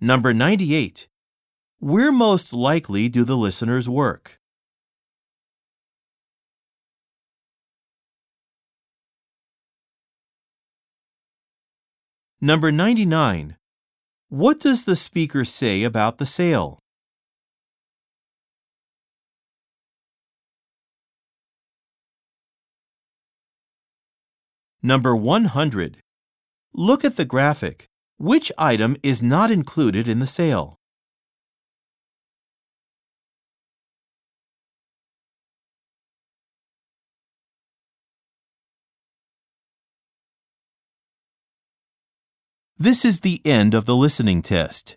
Number 98. Where most likely do the listeners work? Number 99. What does the speaker say about the sale? Number 100. Look at the graphic. Which item is not included in the sale? This is the end of the listening test.